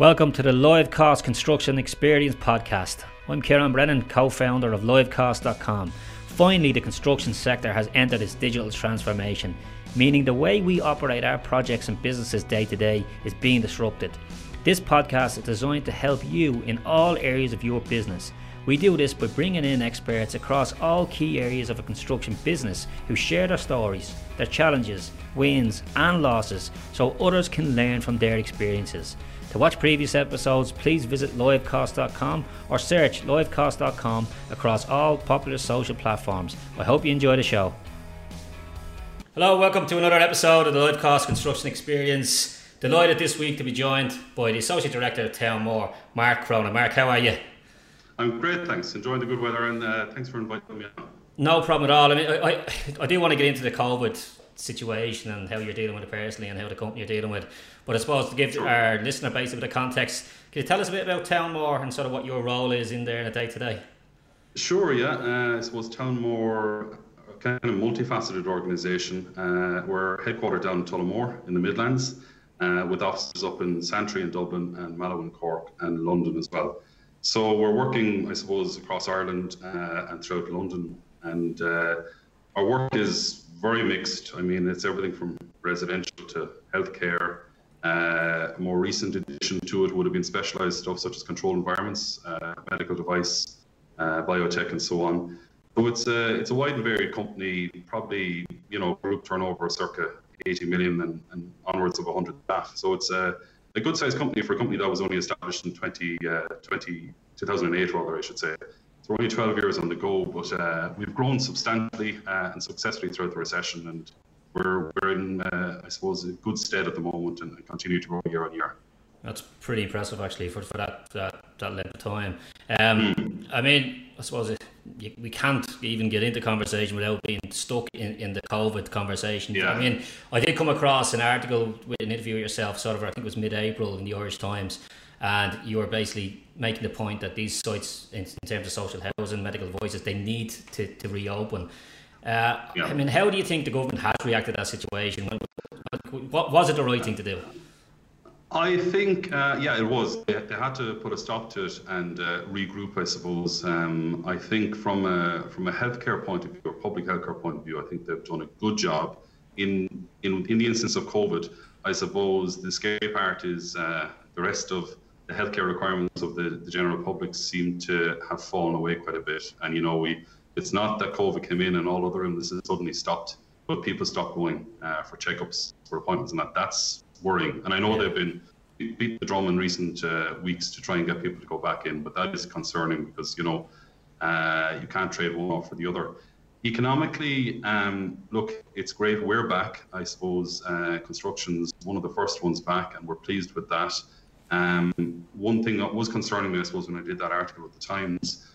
Welcome to the Livecosts Construction Experience podcast. I'm Ciaran Brennan, co founder of Livecosts.com. Finally, the construction sector has entered its digital transformation, meaning the way we operate our projects and businesses day to day is being disrupted. This podcast is designed to help you in all areas of your business. We do this by bringing in experts across all key areas of a construction business who share their stories, their challenges, wins, and losses so others can learn from their experiences. To watch previous episodes, please visit livecosts.com or search livecosts.com across all popular social platforms. I hope you enjoy the show. Hello, welcome to another episode of the Livecosts Construction Experience. Delighted this week to be joined by the Associate Director of Townmore, Mark Cronin. Mark, how are you? I'm great, thanks. Enjoying the good weather and uh, thanks for inviting me on. No problem at all. I mean, I, I, I do want to get into the COVID situation and how you're dealing with it personally and how the company you're dealing with. But I suppose to give sure. our listener base a bit of context, can you tell us a bit about Townmore and sort of what your role is in there in a day to day? Sure, yeah. Uh, I suppose Townmore, kind of multifaceted organisation. Uh, we're headquartered down in Tullamore in the Midlands, uh, with offices up in Santry in Dublin and Mallow in Cork and London as well. So we're working, I suppose, across Ireland uh, and throughout London. And uh, our work is very mixed. I mean, it's everything from residential to healthcare. Uh, a more recent addition to it would have been specialized stuff such as controlled environments, uh, medical device, uh, biotech, and so on. So it's a it's a wide and varied company. Probably you know group turnover circa 80 million and, and onwards of 100 staff. So it's a a good sized company for a company that was only established in 20, uh, 20 2008 rather I should say So we're only 12 years on the go, but uh, we've grown substantially uh, and successfully throughout the recession, and we're, we're in, uh, I suppose, a good stead at the moment and continue to grow year on year. That's pretty impressive, actually, for, for that, that that length of time. Um, mm. I mean, I suppose it, you, we can't even get into conversation without being stuck in, in the COVID conversation. Yeah. I mean, I did come across an article with an interview with yourself, sort of, I think it was mid-April in the Irish Times, and you were basically making the point that these sites, in, in terms of social housing, medical devices, they need to, to reopen. Uh, yeah. I mean, how do you think the government has reacted to that situation? What was it the right thing to do? I think, uh, yeah, it was. They, they, had to put a stop to it and uh, regroup, I suppose. Um, I think from a from a healthcare point of view, or public healthcare point of view, I think they've done a good job. In in in the instance of COVID, I suppose the scary part is uh, the rest of the healthcare requirements of the, the general public seem to have fallen away quite a bit. And you know, we it's not that COVID came in and all other illnesses suddenly stopped, but people stopped going uh, for checkups, for appointments, and that that's worrying. And I know yeah. they've been beat the drum in recent uh, weeks to try and get people to go back in, but that is concerning because you know uh, you can't trade one off for the other. Economically, um, look, it's great we're back. I suppose uh, construction's one of the first ones back, and we're pleased with that. Um, one thing that was concerning me, I suppose, when I did that article at the Times,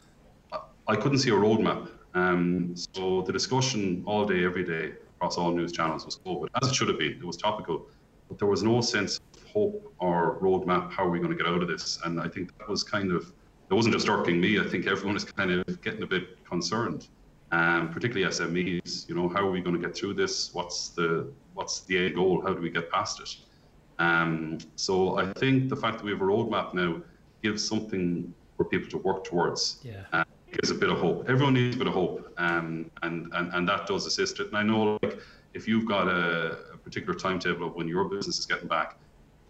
I couldn't see a roadmap. Um, so the discussion all day, every day across all news channels was COVID, as it should have been. It was topical, but there was no sense of hope or roadmap. How are we going to get out of this? And I think that was kind of it wasn't just irking me. I think everyone is kind of getting a bit concerned, um, particularly SMEs. You know, how are we going to get through this? What's the what's the end goal? How do we get past it? Um, so I think the fact that we have a roadmap now gives something for people to work towards. Yeah. Uh, gives a bit of hope. Everyone needs a bit of hope, um, and, and and that does assist it. And I know, like, if you've got a, a particular timetable of when your business is getting back,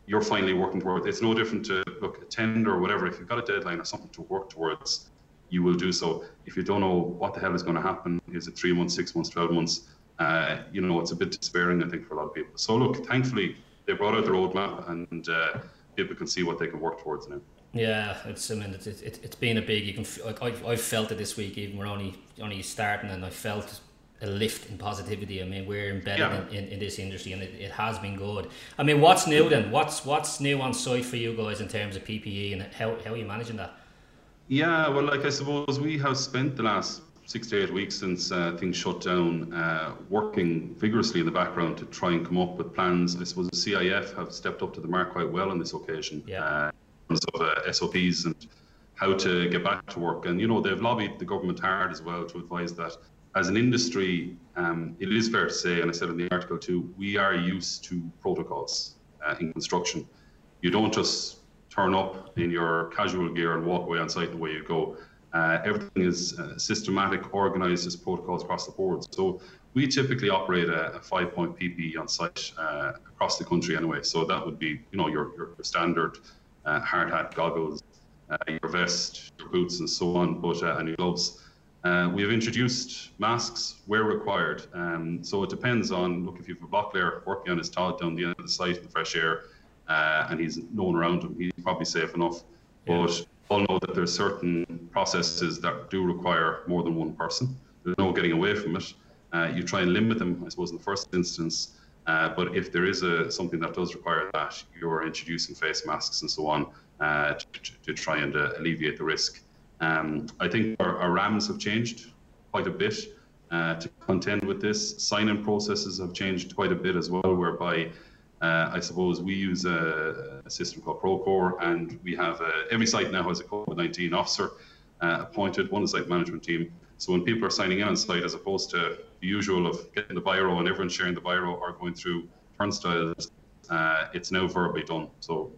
you're finally working towards. It's no different to look a tender or whatever. If you've got a deadline or something to work towards, you will do so. If you don't know what the hell is going to happen, is it three months, six months, twelve months? Uh, you know, it's a bit despairing, I think, for a lot of people. So look, thankfully, they brought out the roadmap and uh, people can see what they can work towards now. Yeah, it's I mean it's it, it's been a big. You can like I've, I've felt it this week. Even we're only only starting, and I felt a lift in positivity. I mean, we're embedded yeah. in, in, in, this industry, and it, it has been good. I mean, what's new then? What's what's new on site for you guys in terms of PPE, and how how are you managing that? Yeah, well, like I suppose we have spent the last six to eight weeks since uh, things shut down, uh, working vigorously in the background to try and come up with plans. I suppose the CIF have stepped up to the mark quite well on this occasion. Yeah. Uh, terms of uh, SOPs and how to get back to work. And, you know, they've lobbied the government hard as well to advise that as an industry, um, it is fair to say, and I said in the article too, we are used to protocols uh, in construction. You don't just turn up in your casual gear and walk away on site the way you go. Uh, everything is uh, systematic, organized as protocols across the board. So we typically operate a, a five-point PPE on site uh, across the country anyway. So that would be, you know, your, your standard uh, hard hat, goggles, uh, your vest, your boots, and so on, but uh, and your gloves. we have introduced masks where required. Um, so it depends on, look, if you have a bricklayer working on his tod down the end of the site in the fresh air, and he's no one around him, he's probably safe enough. Yeah. But all know that there's certain processes that do require more than one person. There's no getting away from it. Uh, you try and limit them, I suppose, in the first instance. Uh, but if there is a something that does require that, you're introducing face masks and so on uh, to, to, try and uh, alleviate the risk. Um, I think our, our, RAMs have changed quite a bit uh, to contend with this. Sign-in processes have changed quite a bit as well, whereby uh, I suppose we use a, a, system called Procore, and we have a, every site now has a COVID-19 officer appointed, one site management team. So when people are signing in on site, as opposed to the usual of getting the biro and everyone sharing the biro or going through turnstiles, uh, it's now verbally done. So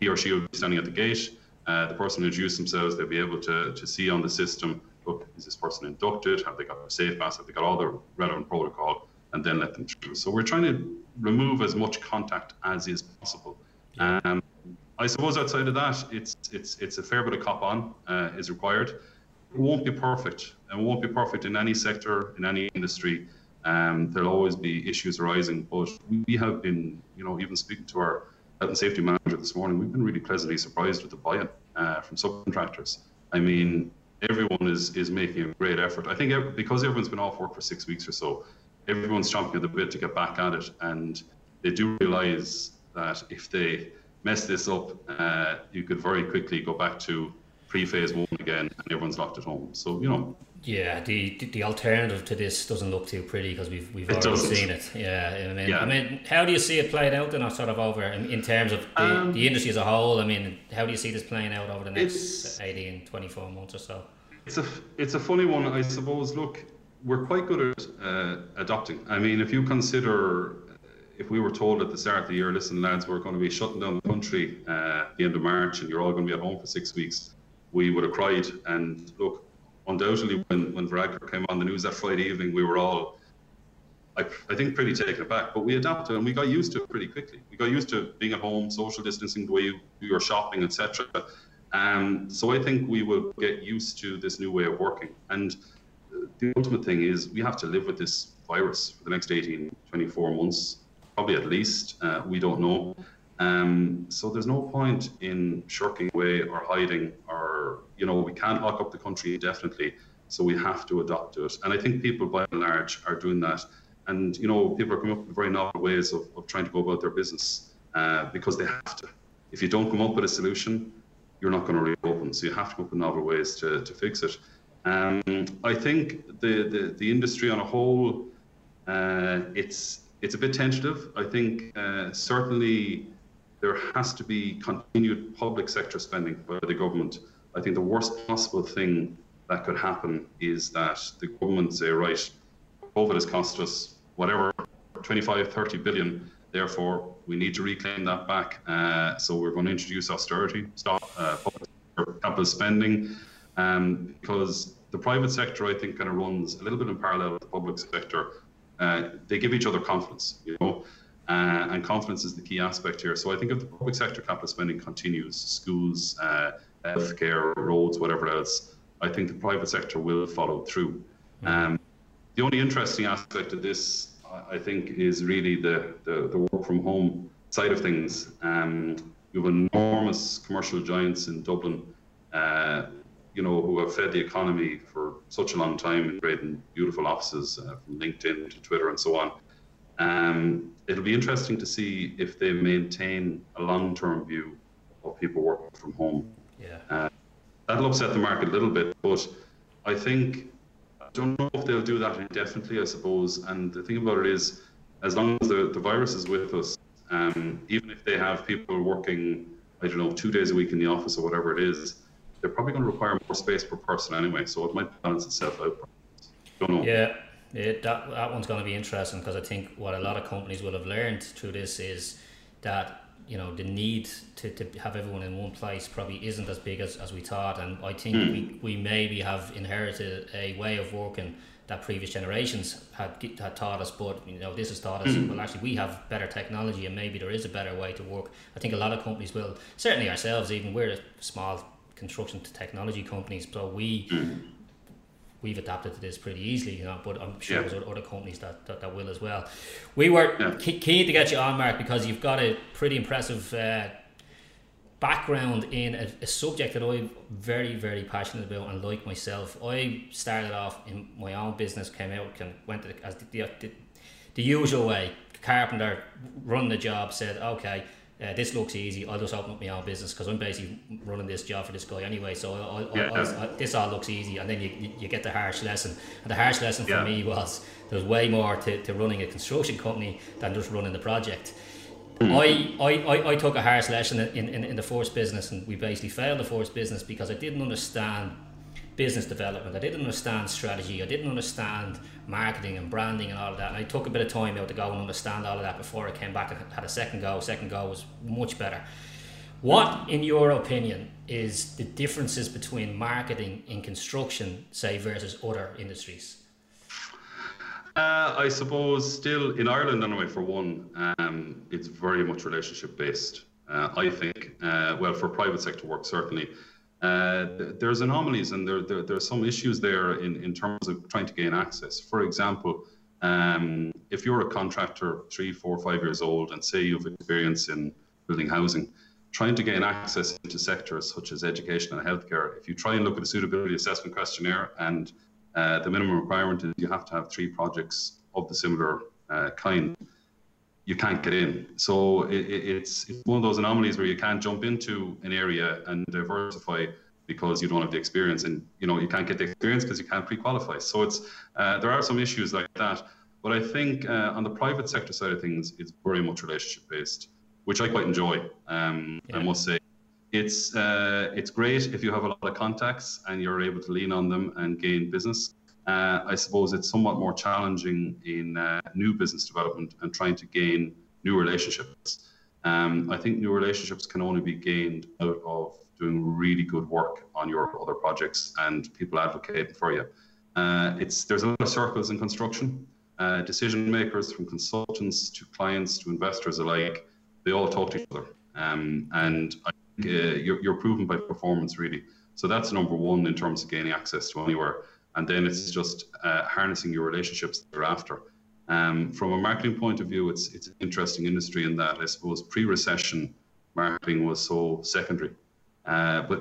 he or she will be standing at the gate. Uh, the person will introduce themselves. They'll be able to, to see on the system, look, is this person inducted? Have they got a safe pass? Have they got all the relevant protocol? And then let them through. So we're trying to remove as much contact as is possible. Um, I suppose outside of that, it's it's it's a fair bit of cop on uh, is required it won't be perfect. and It won't be perfect in any sector, in any industry. Um, there'll always be issues arising, but we have been, you know, even speaking to our health and safety manager this morning, we've been really pleasantly surprised with the buy-in uh, from subcontractors. I mean, everyone is is making a great effort. I think because everyone's been off work for six weeks or so, everyone's chomping at the bit to get back at it, and they do realise that if they mess this up, uh, you could very quickly go back to pre-phase one again, and everyone's locked at home. So you know. Yeah, the the alternative to this doesn't look too pretty because we've we've already seen it. Yeah, I mean, yeah. I mean, how do you see it playing out then, sort of over in, in terms of the, um, the, industry as a whole? I mean, how do you see this playing out over the next 18, 24 months or so? It's a it's a funny one, I suppose. Look, we're quite good at uh, adopting. I mean, if you consider if we were told at the start of the year, listen, lads, we're going to be shutting down the country uh, at the end of March, and you're all going to be at home for six weeks we would have cried. And look, undoubtedly, when when Varadkar came on the news that Friday evening, we were all, I, I think, pretty taken aback. But we adapted and we got used to it pretty quickly. We got used to being at home, social distancing, the way you do your shopping, etc. Um, so I think we will get used to this new way of working. And the ultimate thing is we have to live with this virus for the next 18, 24 months, probably at least. Uh, we don't know. Um, so there's no point in shirking away or hiding or, you know, we can't lock up the country indefinitely. So we have to adopt to it. And I think people by and large are doing that. And, you know, people are coming up with very novel ways of, of trying to go about their business uh, because they have to. If you don't come up with a solution, you're not going to reopen. So you have to come up with novel ways to, to fix it. Um, I think the, the, the industry on a whole, uh, it's it's a bit tentative. I think uh, certainly there has to be continued public sector spending by the government. I think the worst possible thing that could happen is that the government say, right, COVID has cost us whatever, 25, 30 billion. Therefore, we need to reclaim that back. Uh, so we're going to introduce austerity, stop uh, public capital spending, um, because the private sector, I think, kind of runs a little bit in parallel with the public sector. Uh, they give each other confidence, you know. Uh, and confidence is the key aspect here. So I think if the public sector capital spending continues, schools, uh, healthcare, roads, whatever else, I think the private sector will follow through. Mm-hmm. Um, the only interesting aspect of this, I think, is really the, the, the work from home side of things. Um, you have enormous commercial giants in Dublin, uh, you know, who have fed the economy for such a long time and creating beautiful offices uh, from LinkedIn to Twitter and so on. Um, it'll be interesting to see if they maintain a long-term view of people working from home. Yeah. Uh, that'll upset the market a little bit, but I think I don't know if they'll do that indefinitely. I suppose, and the thing about it is, as long as the, the virus is with us, um, even if they have people working, I don't know, two days a week in the office or whatever it is, they're probably going to require more space per person anyway. So it might balance itself out. Don't know. Yeah. It, that that one's going to be interesting because I think what a lot of companies will have learned through this is that you know the need to, to have everyone in one place probably isn't as big as, as we thought and I think mm. we, we maybe have inherited a way of working that previous generations had had taught us but you know this has taught us mm. well actually we have better technology and maybe there is a better way to work I think a lot of companies will certainly ourselves even we're a small construction technology companies so we mm we've adapted to this pretty easily, you know, but I'm sure yeah. there's other companies that, that, that, will as well. We were yeah. keen to get you on, Mark, because you've got a pretty impressive uh, background in a, a, subject that I'm very, very passionate about and like myself. I started off in my own business, came out and went to, as the, the, the usual way. Carpenter, run the job, said, okay, uh, this looks easy. I'll just open up my own business because I'm basically running this job for this guy anyway. So I, I, yeah. I, this all looks easy, and then you, you get the harsh lesson. And the harsh lesson for yeah. me was there's way more to, to running a construction company than just running the project. Mm. I, I, I, took a harsh lesson in, in, in the force business, and we basically failed the force business because I didn't understand business development. I didn't understand strategy. I didn't understand marketing and branding and all of that. And I took a bit of time out to go and understand all of that before I came back and had a second go. Second go was much better. What, in your opinion, is the differences between marketing in construction, say, versus other industries? Uh, I suppose still in Ireland, anyway, for one, um, it's very much relationship based. Uh, I think, uh, well, for private sector work, certainly. Uh, there's anomalies and there, there, there, are some issues there in, in terms of trying to gain access. For example, um, if you're a contractor, three, four, five years old, and say you've experience in building housing, trying to gain access into sectors such as education and healthcare, if you try and look at a suitability assessment questionnaire and uh, the minimum requirement is you have to have three projects of the similar uh, kind, you can't get in. So it, it's, it's one of those anomalies where you can't jump into an area and diversify because you don't have the experience, and you know you can't get the experience because you can't pre-qualify. So it's uh, there are some issues like that. But I think uh, on the private sector side of things, it's very much relationship based, which I quite enjoy. Um, yeah. I must say, it's uh, it's great if you have a lot of contacts and you're able to lean on them and gain business. Uh, I suppose it's somewhat more challenging in uh, new business development and trying to gain new relationships. Um, I think new relationships can only be gained out of doing really good work on your other projects and people advocating for you. Uh, it's there's a lot of circles in construction. Uh, decision makers, from consultants to clients to investors alike, they all talk to each other, um, and I think uh, you're, you're proven by performance really. So that's number one in terms of gaining access to anywhere and then it's just uh, harnessing your relationships thereafter. Um, from a marketing point of view, it's it's an interesting industry in that I suppose pre-recession marketing was so secondary, uh, but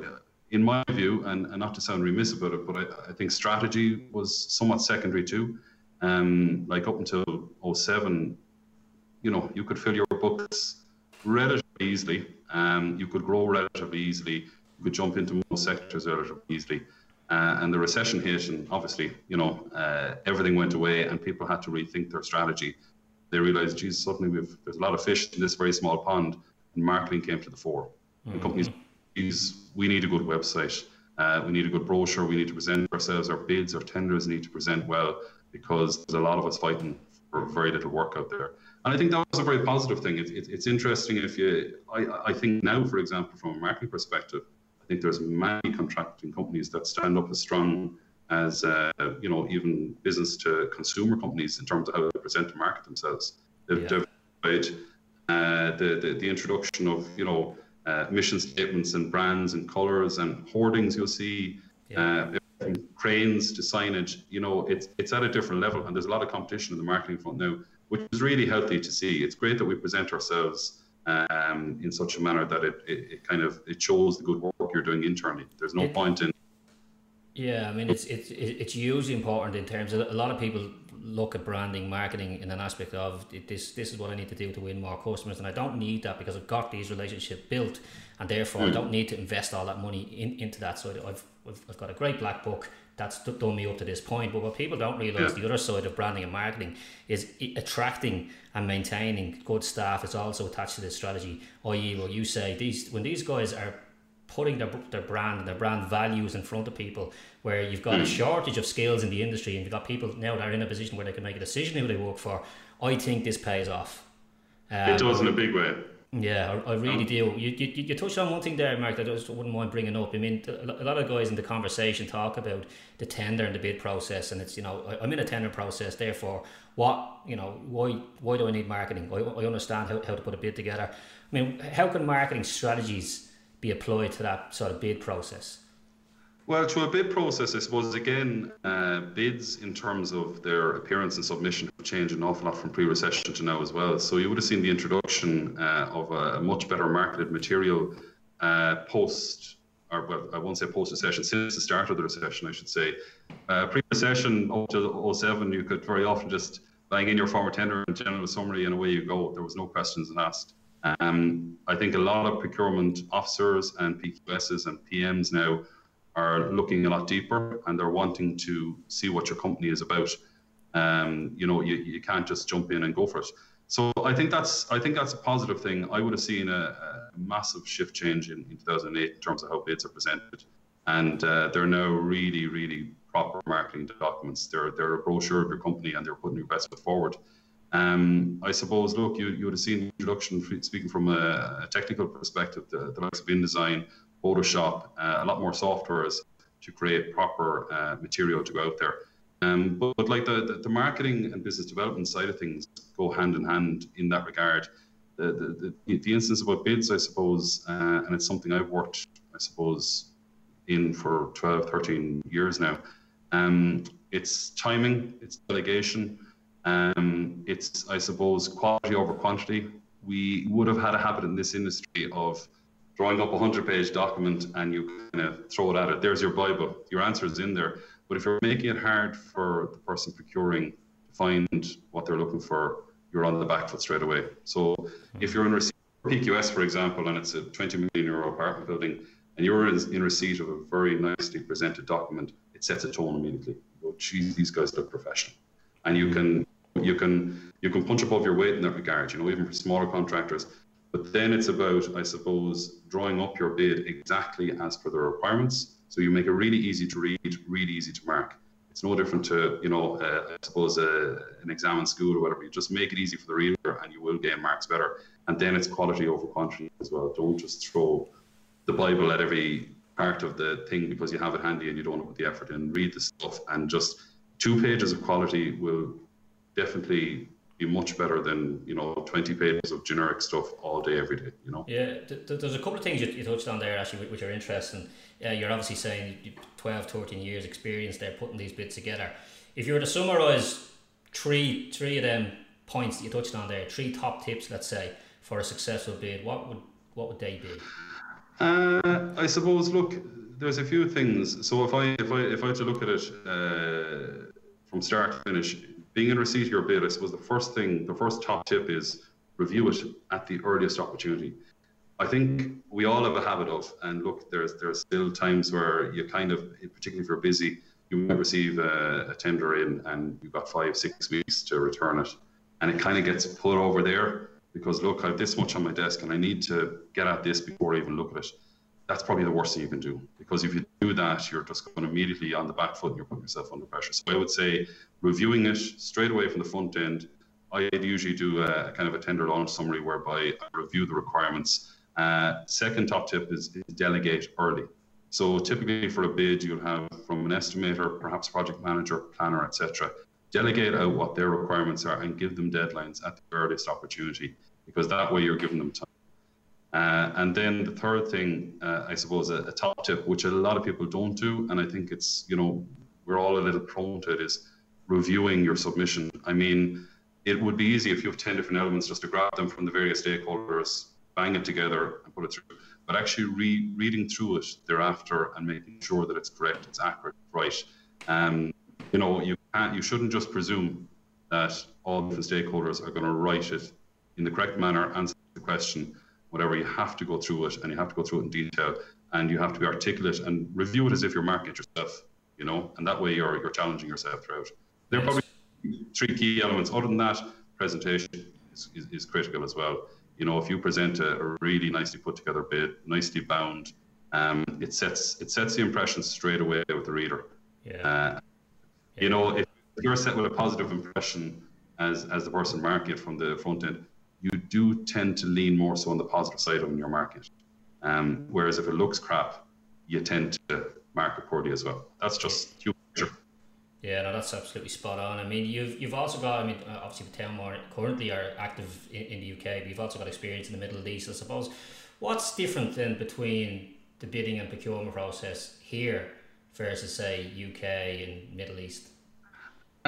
in my view, and, and, not to sound remiss about it, but I, I think strategy was somewhat secondary too. Um, like up until 07, you know, you could fill your books relatively easily. Um, you could grow relatively easily. You could jump into most sectors relatively easily. Uh, and the recession hit, and obviously, you know, uh, everything went away, and people had to rethink their strategy. They realized, geez, suddenly we've there's a lot of fish in this very small pond, and marketing came to the fore. Mm-hmm. And companies, we need a good website, uh, we need a good brochure, we need to present ourselves, our bids, our tenders need to present well, because there's a lot of us fighting for very little work out there. And I think that was a very positive thing. It, it, it's interesting if you, I, I think now, for example, from a marketing perspective, think there's many contracting companies that stand up as strong as uh, you know even business to consumer companies in terms of how they present to market themselves. They've, yeah. they've uh, the, the, the introduction of you know uh, mission statements and brands and colors and hoardings. You'll see yeah. uh, from cranes to signage. You know it's it's at a different level, and there's a lot of competition in the marketing front now, which is really healthy to see. It's great that we present ourselves um, in such a manner that it, it, it, kind of it shows the good work you're doing internally. There's no it, point in. Yeah, I mean it's it's it's hugely important in terms of a lot of people look at branding, marketing in an aspect of this. This is what I need to do to win more customers, and I don't need that because I've got these relationships built, and therefore mm. I hmm. don't need to invest all that money in, into that. So I've, I've I've got a great black book that's done me up to this point. But what people don't realize, yeah. the other side of branding and marketing, is attracting and maintaining good staff is also attached to this strategy. I.e., what you say, these when these guys are putting their, their brand and their brand values in front of people, where you've got a hmm. shortage of skills in the industry and you've got people now that are in a position where they can make a decision who they work for, I think this pays off. Um, it does in a big way. Mm. Yeah, I, I really um, do. You, you, you touched on one thing there, Mark, that I just wouldn't mind bringing up. I mean, a lot of guys in the conversation talk about the tender and the bid process, and it's you know I'm in a tender process. Therefore, what you know, why why do I need marketing? I, I understand how, how to put a bid together. I mean, how can marketing strategies be applied to that sort of bid process? Well, to a bid process, I suppose, again, uh, bids in terms of their appearance and submission have changed an awful lot from pre recession to now as well. So you would have seen the introduction uh, of a much better marketed material uh, post, or well, I won't say post recession, since the start of the recession, I should say. Uh, pre recession up to 07, you could very often just bang in your former tender and general summary and away you go. There was no questions asked. Um, I think a lot of procurement officers and PQSs and PMs now are looking a lot deeper and they're wanting to see what your company is about. Um, you know, you, you can't just jump in and go for it. So I think that's I think that's a positive thing. I would have seen a, a massive shift change in, in 2008 in terms of how bids are presented, and uh, they're now really really proper marketing documents. They're they're a brochure of your company and they're putting your best foot forward. Um, I suppose, look, you, you would have seen introduction, speaking from a, a technical perspective, the, the likes of InDesign Photoshop, uh, a lot more softwares to create proper uh, material to go out there. Um, but, but, like the, the, the, marketing and business development side of things go hand in hand in that regard. The, the, the, instance about bids, I suppose, uh, and it's something I've worked, I suppose, in for 12, 13 years now. Um, it's timing, it's delegation, um, it's, I suppose, quality over quantity. We would have had a habit in this industry of drawing up a 100 page document and you kind of throw it at it. There's your Bible. Your answer is in there. But if you're making it hard for the person procuring to find what they're looking for, you're on the back foot straight away. So if you're in receipt PQS, for example, and it's a 20 million euro apartment building, and you're in, in receipt of a very nicely presented document, it sets a tone immediately. You go, geez, these guys look professional. And you mm. can you can you can punch above your weight in that regard. You know, even for smaller contractors, but then it's about, I suppose, drawing up your bid exactly as per the requirements. So you make it really easy to read, really easy to mark. It's no different to, you know, uh, I suppose uh, an exam in school or whatever. You just make it easy for the reader and you will gain marks better. And then it's quality over quantity as well. Don't just throw the Bible at every part of the thing because you have it handy and you don't put the effort in. Read the stuff and just two pages of quality will definitely be much better than you know 20 pages of generic stuff all day every day you know? Yeah th- th- there's a couple of things you, you, touched on there actually which are interesting. Uh, you're obviously saying 12 13 years experience there putting these bits together. If you were to summarize three three of them points that you touched on there three top tips let's say for a successful bid what would what would they be? Uh, I suppose look there's a few things. So if I if I if I had to look at it uh, from start to finish being in receipt of your bid, I suppose the first thing, the first top tip is review it at the earliest opportunity. I think we all have a habit of, and look, there's there's still times where you kind of, particularly if you're busy, you might receive a, a tender in and you've got five, six weeks to return it, and it kind of gets put over there because look, I have this much on my desk and I need to get at this before I even look at it that's probably the worst thing you can do because if you do that, you're just going immediately on the back foot and you're putting yourself under pressure. So I would say reviewing it straight away from the front end. I'd usually do a, kind of a tender launch summary whereby I review the requirements. Uh, second top tip is, is delegate early. So typically for a bid, you'll have from an estimator, perhaps project manager, planner, etc. Delegate out what their requirements are and give them deadlines at the earliest opportunity because that way you're giving them time uh, and then the third thing, uh, I suppose, a, a, top tip, which a lot of people don't do, and I think it's, you know, we're all a little prone to it, is reviewing your submission. I mean, it would be easy if you have 10 different elements just to grab them from the various stakeholders, bang it together, and put it through. But actually, re- reading through it thereafter and making sure that it's correct, it's accurate, right. Um, you know, you can't, you shouldn't just presume that all the stakeholders are going to write it in the correct manner, answer the question whatever, you have to go through it and you have to go through it in detail and you have to be articulate and review it as if you're marking it yourself, you know, and that way you're, you're challenging yourself throughout. There are probably three key elements. Other than that, presentation is, is, is critical as well. You know, if you present a, a really nicely put together bid, nicely bound, um, it sets it sets the impression straight away with the reader. Yeah. Uh, you know, if you're set with a positive impression as as the person marking it from the front end, you do tend to lean more so on the positive side of your market. Um, whereas if it looks crap, you tend to market poorly as well. That's just human. Yeah, no, that's absolutely spot on. I mean, you've you've also got. I mean, uh, obviously, Townmore currently are active in, in, the UK, but you've also got experience in the Middle East. I suppose. What's different then between the bidding and procurement process here versus say UK and Middle East?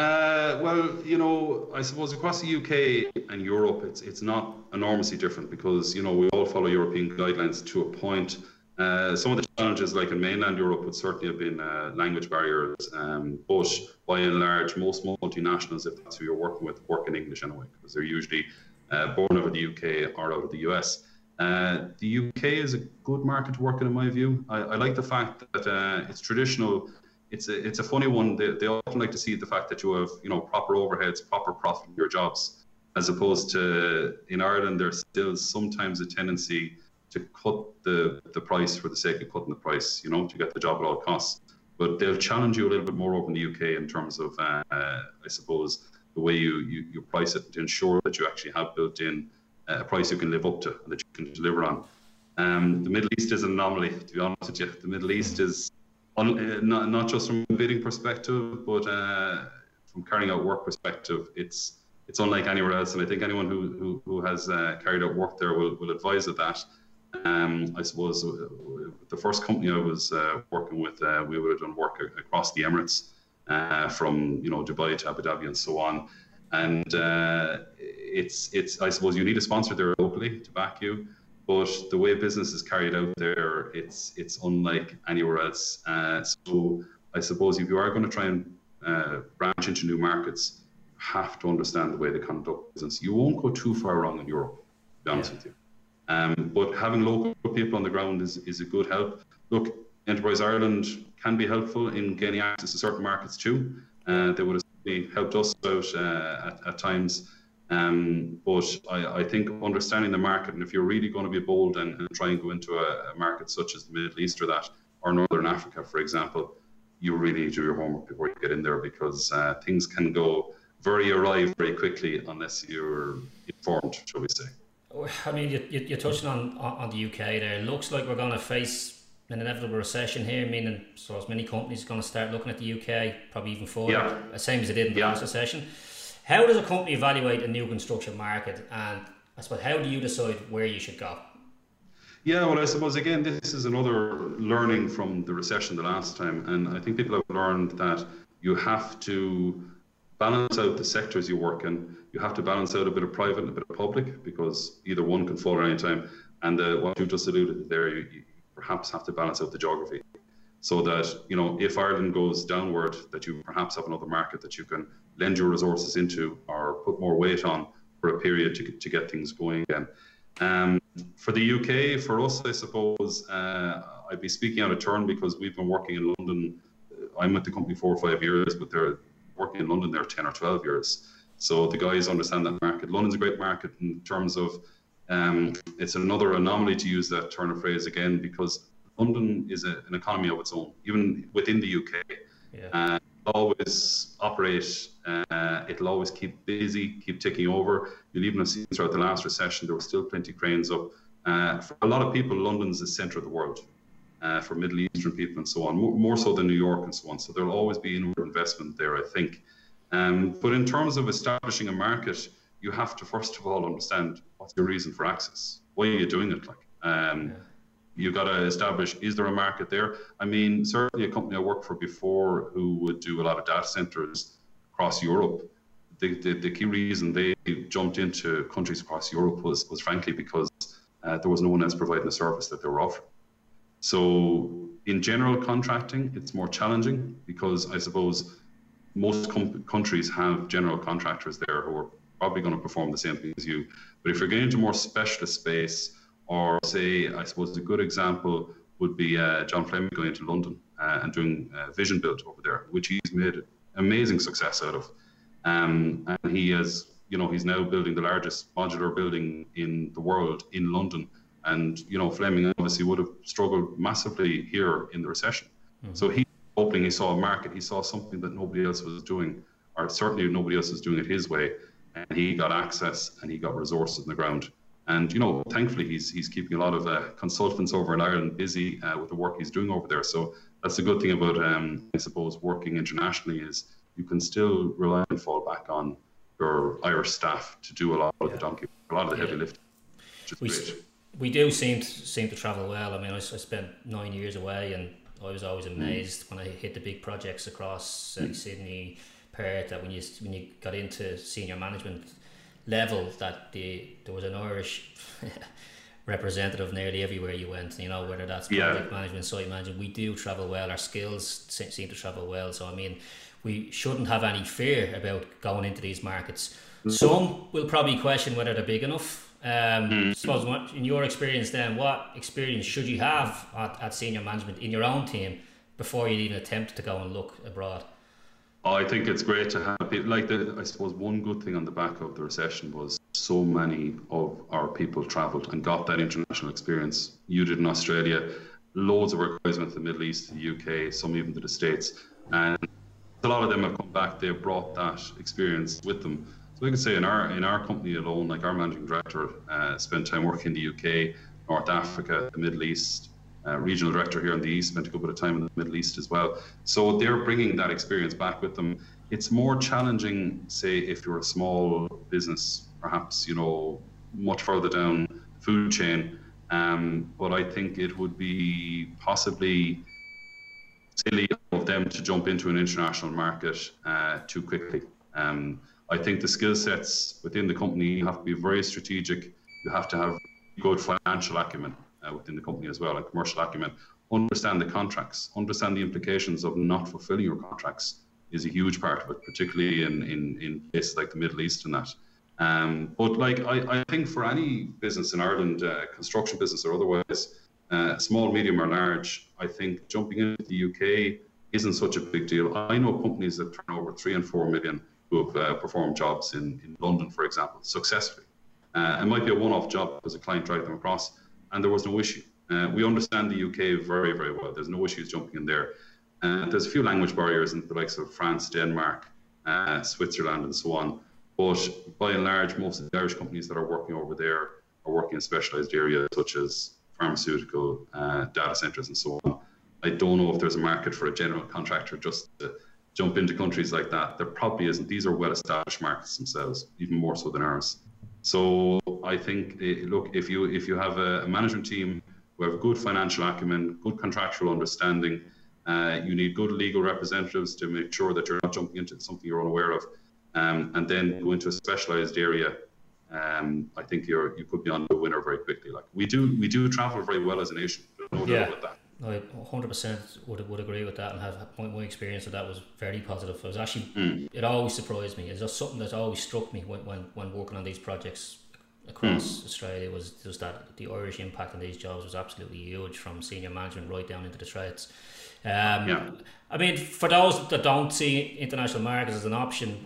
Uh, well, you know, I suppose across the UK and Europe, it's it's not enormously different because you know we all follow European guidelines to a point. Uh, some of the challenges, like in mainland Europe, would certainly have been uh, language barriers. Um, but by and large, most multinationals, if that's who you're working with, work in English anyway, because they're usually uh, born of the UK or out of the US. Uh, the UK is a good market to work in, in my view. I, I like the fact that uh, it's traditional. It's a it's a funny one. They, they often like to see the fact that you have you know proper overheads, proper profit in your jobs, as opposed to in Ireland. There's still sometimes a tendency to cut the, the price for the sake of cutting the price, you know, to get the job at all costs. But they'll challenge you a little bit more over in the UK in terms of, uh, I suppose, the way you, you, you price it to ensure that you actually have built in a price you can live up to and that you can deliver on. Um, the Middle East is an anomaly, to be honest with you. The Middle East is uh, not, not just from a bidding perspective, but uh, from carrying out work perspective, it's it's unlike anywhere else. And I think anyone who, who, who has uh, carried out work there will, will advise of that. Um, I suppose uh, the first company I was uh, working with, uh, we would have done work across the Emirates, uh, from you know Dubai to Abu Dhabi and so on. And it's it's I suppose you need a sponsor there locally to back you, but the way business is carried out there, it's it's unlike anywhere else. Uh, so I suppose if you are going to try and branch into new markets, you have to understand the way they conduct business. You won't go too far wrong in Europe, to be honest yeah. with you. Um, but having local people on the ground is, is a good help. Look, Enterprise Ireland can be helpful in gaining access to certain markets too. Uh, they would have helped us out uh, at, at, times. Um, but I, I, think understanding the market, and if you're really going to be bold and, and try and go into a, a, market such as the Middle East or that, or Northern Africa, for example, you really do your homework before you get in there because uh, things can go very awry very quickly unless you're informed, shall we say. I mean, you, you, are touching on, on the UK there. It looks like we're going to face an inevitable recession here, meaning so as many companies are going to start looking at the UK, probably even further, yeah. the same as they did in the yeah. last recession. How does a company evaluate a new construction market, and I suppose how do you decide where you should go? Yeah, well, I suppose again, this is another learning from the recession the last time, and I think people have learned that you have to balance out the sectors you work in. You have to balance out a bit of private and a bit of public because either one can fall at any time. And uh, what you just alluded there, you, you, perhaps have to balance out the geography so that you know if Ireland goes downward, that you perhaps have another market that you can lend your resources into or put more weight on for a period to, to get things going again. Um, for the UK, for us, I suppose uh, I'd be speaking out of turn because we've been working in London. I'm with the company four or five years, but they're working in London there 10 or 12 years. So the guys understand that market. London's a great market in terms of um, it's another anomaly to use that turn of phrase again because London is a, an economy of its own, even within the UK. Yeah. Uh, always operate. Uh, it'll always keep busy, keep ticking over. You'll even have seen throughout the last recession there were still plenty of cranes up. Uh, for a lot of people, London's the centre of the world uh, for Middle Eastern people and so on, more, more, so than New York and so on. So there'll always be inward investment there, I think. Um, but in terms of establishing a market, you have to first of all understand what's your reason for access. Why are you doing it? Like, um, yeah. You've got to establish: is there a market there? I mean, certainly a company I worked for before who would do a lot of data centers across Europe. The, the, the key reason they jumped into countries across Europe was, was frankly because uh, there was no one else providing the service that they were offering. So in general contracting, it's more challenging because I suppose most com- countries have general contractors there who are probably going to perform the same thing as you. But if you're getting into more specialist space, or say, I suppose a good example would be uh, John Fleming going into London uh, and doing uh, Vision Built over there, which he's made amazing success out of. Um, and he has, you know, he's now building the largest modular building in the world in London and you know, Fleming obviously would have struggled massively here in the recession. Mm-hmm. So he opening, he saw a market, he saw something that nobody else was doing, or certainly nobody else was doing it his way. and he got access and he got resources on the ground. And you know, thankfully, he's he's keeping a lot of uh, consultants over in Ireland busy uh, with the work he's doing over there. So that's the good thing about, um, I suppose, working internationally is you can still rely and fall back on your Irish staff to do a lot of yeah. the donkey, a lot of the yeah. heavy lifting, which is we, great. We do seem to, seem to travel well. I mean, I, I spent nine years away, and I was always mm. amazed mm. when I hit the big projects across uh, mm. Sydney, Perth. That when you when you got into senior management level, that the there was an Irish. representative nearly everywhere you went. You know whether that's project yeah. management, site management. We do travel well. Our skills seem to travel well. So I mean, we shouldn't have any fear about going into these markets. Mm. Some will probably question whether they're big enough. Um, mm. suppose what, in your experience, then, what experience should you have at, at senior management in your own team before you even attempt to go and look abroad? I think it's great to have people like the. I suppose one good thing on the back of the recession was so many of our people travelled and got that international experience. You did in Australia, loads of our guys went to the Middle East, the UK, some even to the States, and a lot of them have come back. They've brought that experience with them. So we can say in our in our company alone, like our managing director uh, spent time working in the UK, North Africa, the Middle East. Uh, regional director here in the East spent a good bit of time in the Middle East as well. So they're bringing that experience back with them. It's more challenging, say, if you're a small business, perhaps you know much further down the food chain. Um, but I think it would be possibly silly of them to jump into an international market uh, too quickly. Um, I think the skill sets within the company you have to be very strategic. You have to have good financial acumen uh, within the company as well, and commercial acumen. Understand the contracts, understand the implications of not fulfilling your contracts is a huge part of it, particularly in, in, in places like the Middle East and that. Um, but like I, I think for any business in Ireland, uh, construction business or otherwise, uh, small, medium, or large, I think jumping into the UK isn't such a big deal. I know companies that turn over three and four million who have uh, performed jobs in, in London, for example, successfully. Uh, it might be a one off job because a client dragged them across, and there was no issue. Uh, we understand the UK very, very well. There's no issues jumping in there. Uh, there's a few language barriers in the likes of France, Denmark, uh, Switzerland, and so on. But by and large, most of the Irish companies that are working over there are working in specialised areas such as pharmaceutical, uh, data centres, and so on. I don't know if there's a market for a general contractor just to jump into countries like that. There probably isn't. These are well established markets themselves, even more so than ours. So I think, eh, look, if you if you have a, management team who have good financial acumen, good contractual understanding, uh, you need good legal representatives to make sure that you're not jumping into something you're unaware of, um, and then go into a specialised area um, I think you're you could be on the winner very quickly. Like we do, we do travel very well as a nation. No yeah. doubt about that. I 100% would, would agree with that and have my, my experience of that was very positive. It was actually, mm. it always surprised me. It's just something that always struck me when, when, when working on these projects across mm. Australia was just that the Irish impact on these jobs was absolutely huge from senior management right down into the trades. Um, yeah. I mean, for those that don't see international markets as an option,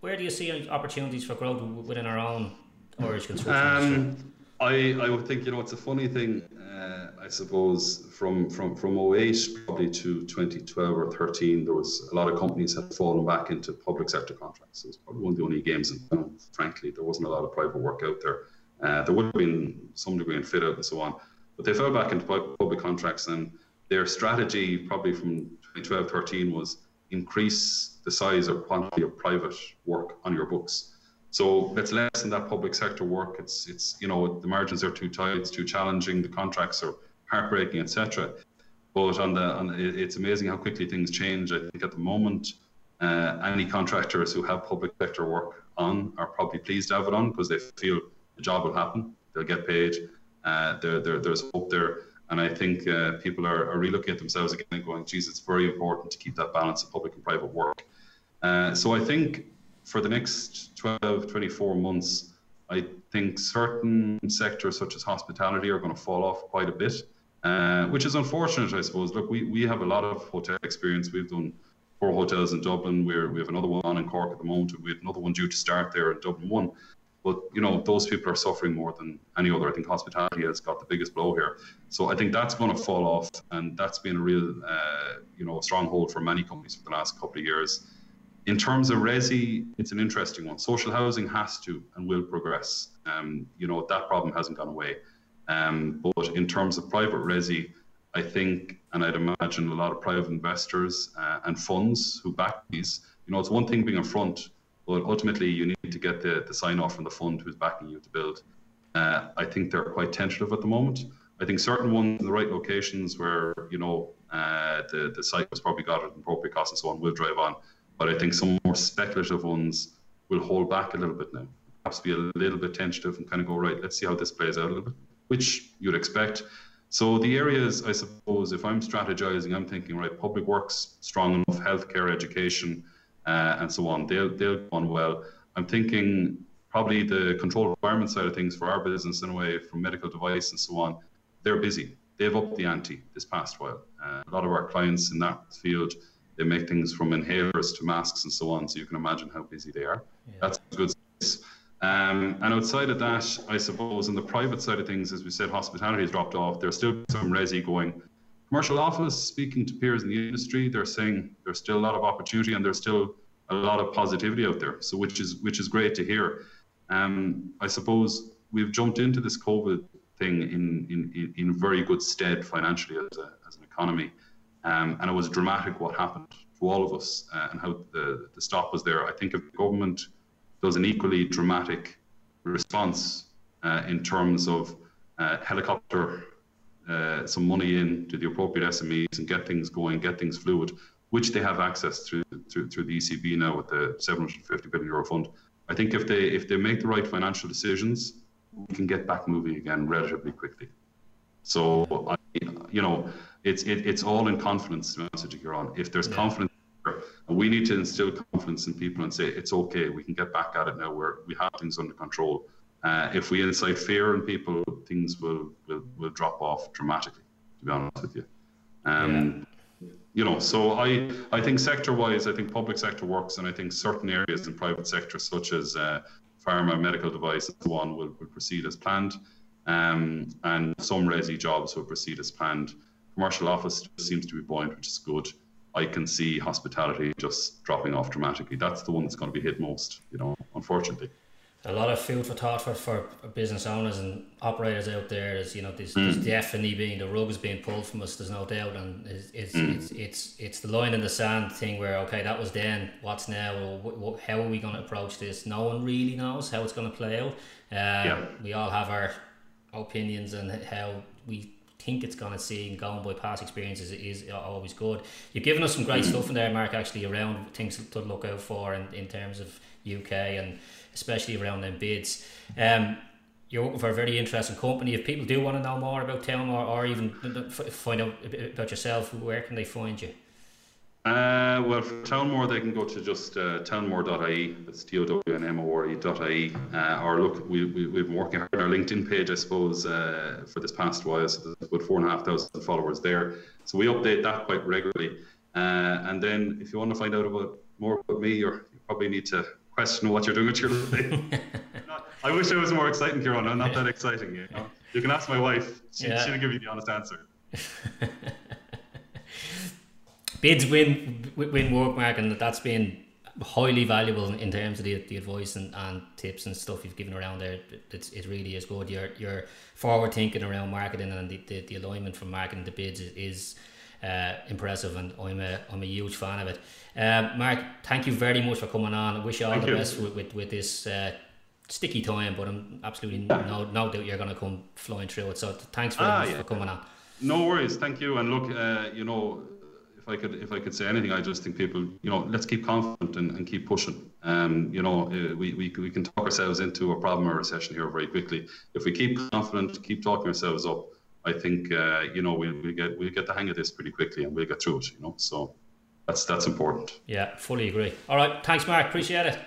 where do you see opportunities for growth within our own Irish construction um, I, I would think, you know, it's a funny thing, uh, I suppose, from, from, from 08 probably to 2012 or 13, there was a lot of companies had fallen back into public sector contracts. It was probably one of the only games in town, frankly. There wasn't a lot of private work out there. Uh, there would have been some degree in fit out and so on, but they fell back into public contracts and their strategy probably from 2012 13 was increase the size or quantity of private work on your books so let's lessen that public sector work. It's it's you know the margins are too tight, it's too challenging, the contracts are heartbreaking, etc. But on the on it's amazing how quickly things change. I think at the moment, uh, any contractors who have public sector work on are probably pleased to have it on because they feel the job will happen, they'll get paid, uh, there, there, there's hope there. And I think uh, people are, are relooking at themselves again and going, geez, it's very important to keep that balance of public and private work. Uh, so I think for the next 12, 24 months, I think certain sectors such as hospitality are going to fall off quite a bit, uh, which is unfortunate, I suppose. Look, we, we have a lot of hotel experience. We've done four hotels in Dublin. We're, we have another one in Cork at the moment. We have another one due to start there in Dublin 1. But, you know, those people are suffering more than any other. I think hospitality has got the biggest blow here. So I think that's going to fall off. And that's been a real, uh, you know, stronghold for many companies for the last couple of years in terms of resi, it's an interesting one. Social housing has to and will progress. Um, you know that problem hasn't gone away. Um, but in terms of private resi, I think, and I'd imagine a lot of private investors uh, and funds who back these. You know, it's one thing being a front, but ultimately you need to get the, the sign off from the fund who's backing you to build. Uh, I think they're quite tentative at the moment. I think certain ones in the right locations where you know uh, the the site has probably got an appropriate cost and so on will drive on. But I think some more speculative ones will hold back a little bit now. Perhaps be a little bit tentative and kind of go right. Let's see how this plays out a little bit, which you'd expect. So the areas, I suppose, if I'm strategizing, I'm thinking right, public works strong enough, healthcare, education, uh, and so on. They'll they'll go on well. I'm thinking probably the control environment side of things for our business in a way, from medical device and so on. They're busy. They've upped the ante this past while. Uh, a lot of our clients in that field they make things from inhalers to masks and so on. So you can imagine how busy they are. Yeah. That's good. Um, and outside of that, I suppose on the private side of things, as we said, hospitality has dropped off. There's still some resi going. Commercial office, speaking to peers in the industry, they're saying there's still a lot of opportunity and there's still a lot of positivity out there. So which is which is great to hear. Um, I suppose we've jumped into this COVID thing in in, in very good stead financially as, a, as an economy. Um, and it was dramatic what happened to all of us uh, and how the, the stop was there. I think if the government does an equally dramatic response uh, in terms of uh, helicopter uh, some money in to the appropriate SMEs and get things going, get things fluid, which they have access through through, through the ECB now with the 750 billion euro fund. I think if they if they make the right financial decisions, we can get back moving again relatively quickly. So, I, you know, it's it, it's all in confidence. To be honest with you, on. If there's yeah. confidence, we need to instill confidence in people and say it's okay. We can get back at it now. Where we have things under control. Uh, if we incite fear in people, things will, will will drop off dramatically. To be honest with you, um, yeah. you know. So I I think sector wise, I think public sector works, and I think certain areas in private sector, such as uh, pharma, medical device, and so on, will, will proceed as planned. Um, and some resi jobs will proceed as planned. Commercial office seems to be buoyant, which is good. I can see hospitality just dropping off dramatically. That's the one that's going to be hit most, you know, unfortunately. A lot of food for thought for, for business owners and operators out there, is, you know, there's, mm. there's definitely being the rug is being pulled from us. There's no doubt, and it's it's, mm. it's it's it's the line in the sand thing where okay, that was then. What's now? Or how are we going to approach this? No one really knows how it's going to play out. Um, yeah. We all have our opinions and how we think it's going to see and going by past experiences is always good. You've given us some great stuff in there, Mark, actually around things to look out for in, in terms of UK and especially around them bids. Um, you're working for a very interesting company. If people do want to know more about Townmore or even find out about yourself, where can they find you? Uh, well, for Townmore, they can go to just uh, townmore.ie. That's T O W N M O R E.ie. Uh, or look, we, we, we've been working hard on our LinkedIn page, I suppose, uh, for this past while. So there's about four and a half thousand followers there. So we update that quite regularly. Uh, and then if you want to find out about more about me, you probably need to question what you're doing with your life. I wish I was more exciting, Ciaran. I'm not that exciting. You, know? you can ask my wife. She, yeah. She'll give you the honest answer. bids win win work, Mark, and that's been highly valuable in, terms of the, the advice and, and tips and stuff you've given around there. It's, it really is good. Your your forward thinking around marketing and the, the, the alignment from marketing to bids is, is uh, impressive, and I'm a I'm a huge fan of it. Uh, Mark, thank you very much for coming on. I wish you all thank the you. best with, with, with this uh, sticky time, but I'm absolutely no no doubt you're going to come flying through it. So thanks very ah, much yeah. for coming on. No worries, thank you. And look, uh, you know, if I could if I could say anything, I just think people, you know, let's keep confident and, and keep pushing. Um, you know, uh, we, we we can talk ourselves into a problem or recession here very quickly. If we keep confident, keep talking ourselves up, I think uh, you know we'll, we get we'll get the hang of this pretty quickly and we'll get through it. You know, so that's that's important. Yeah, fully agree. All right, thanks, Mark. Appreciate it.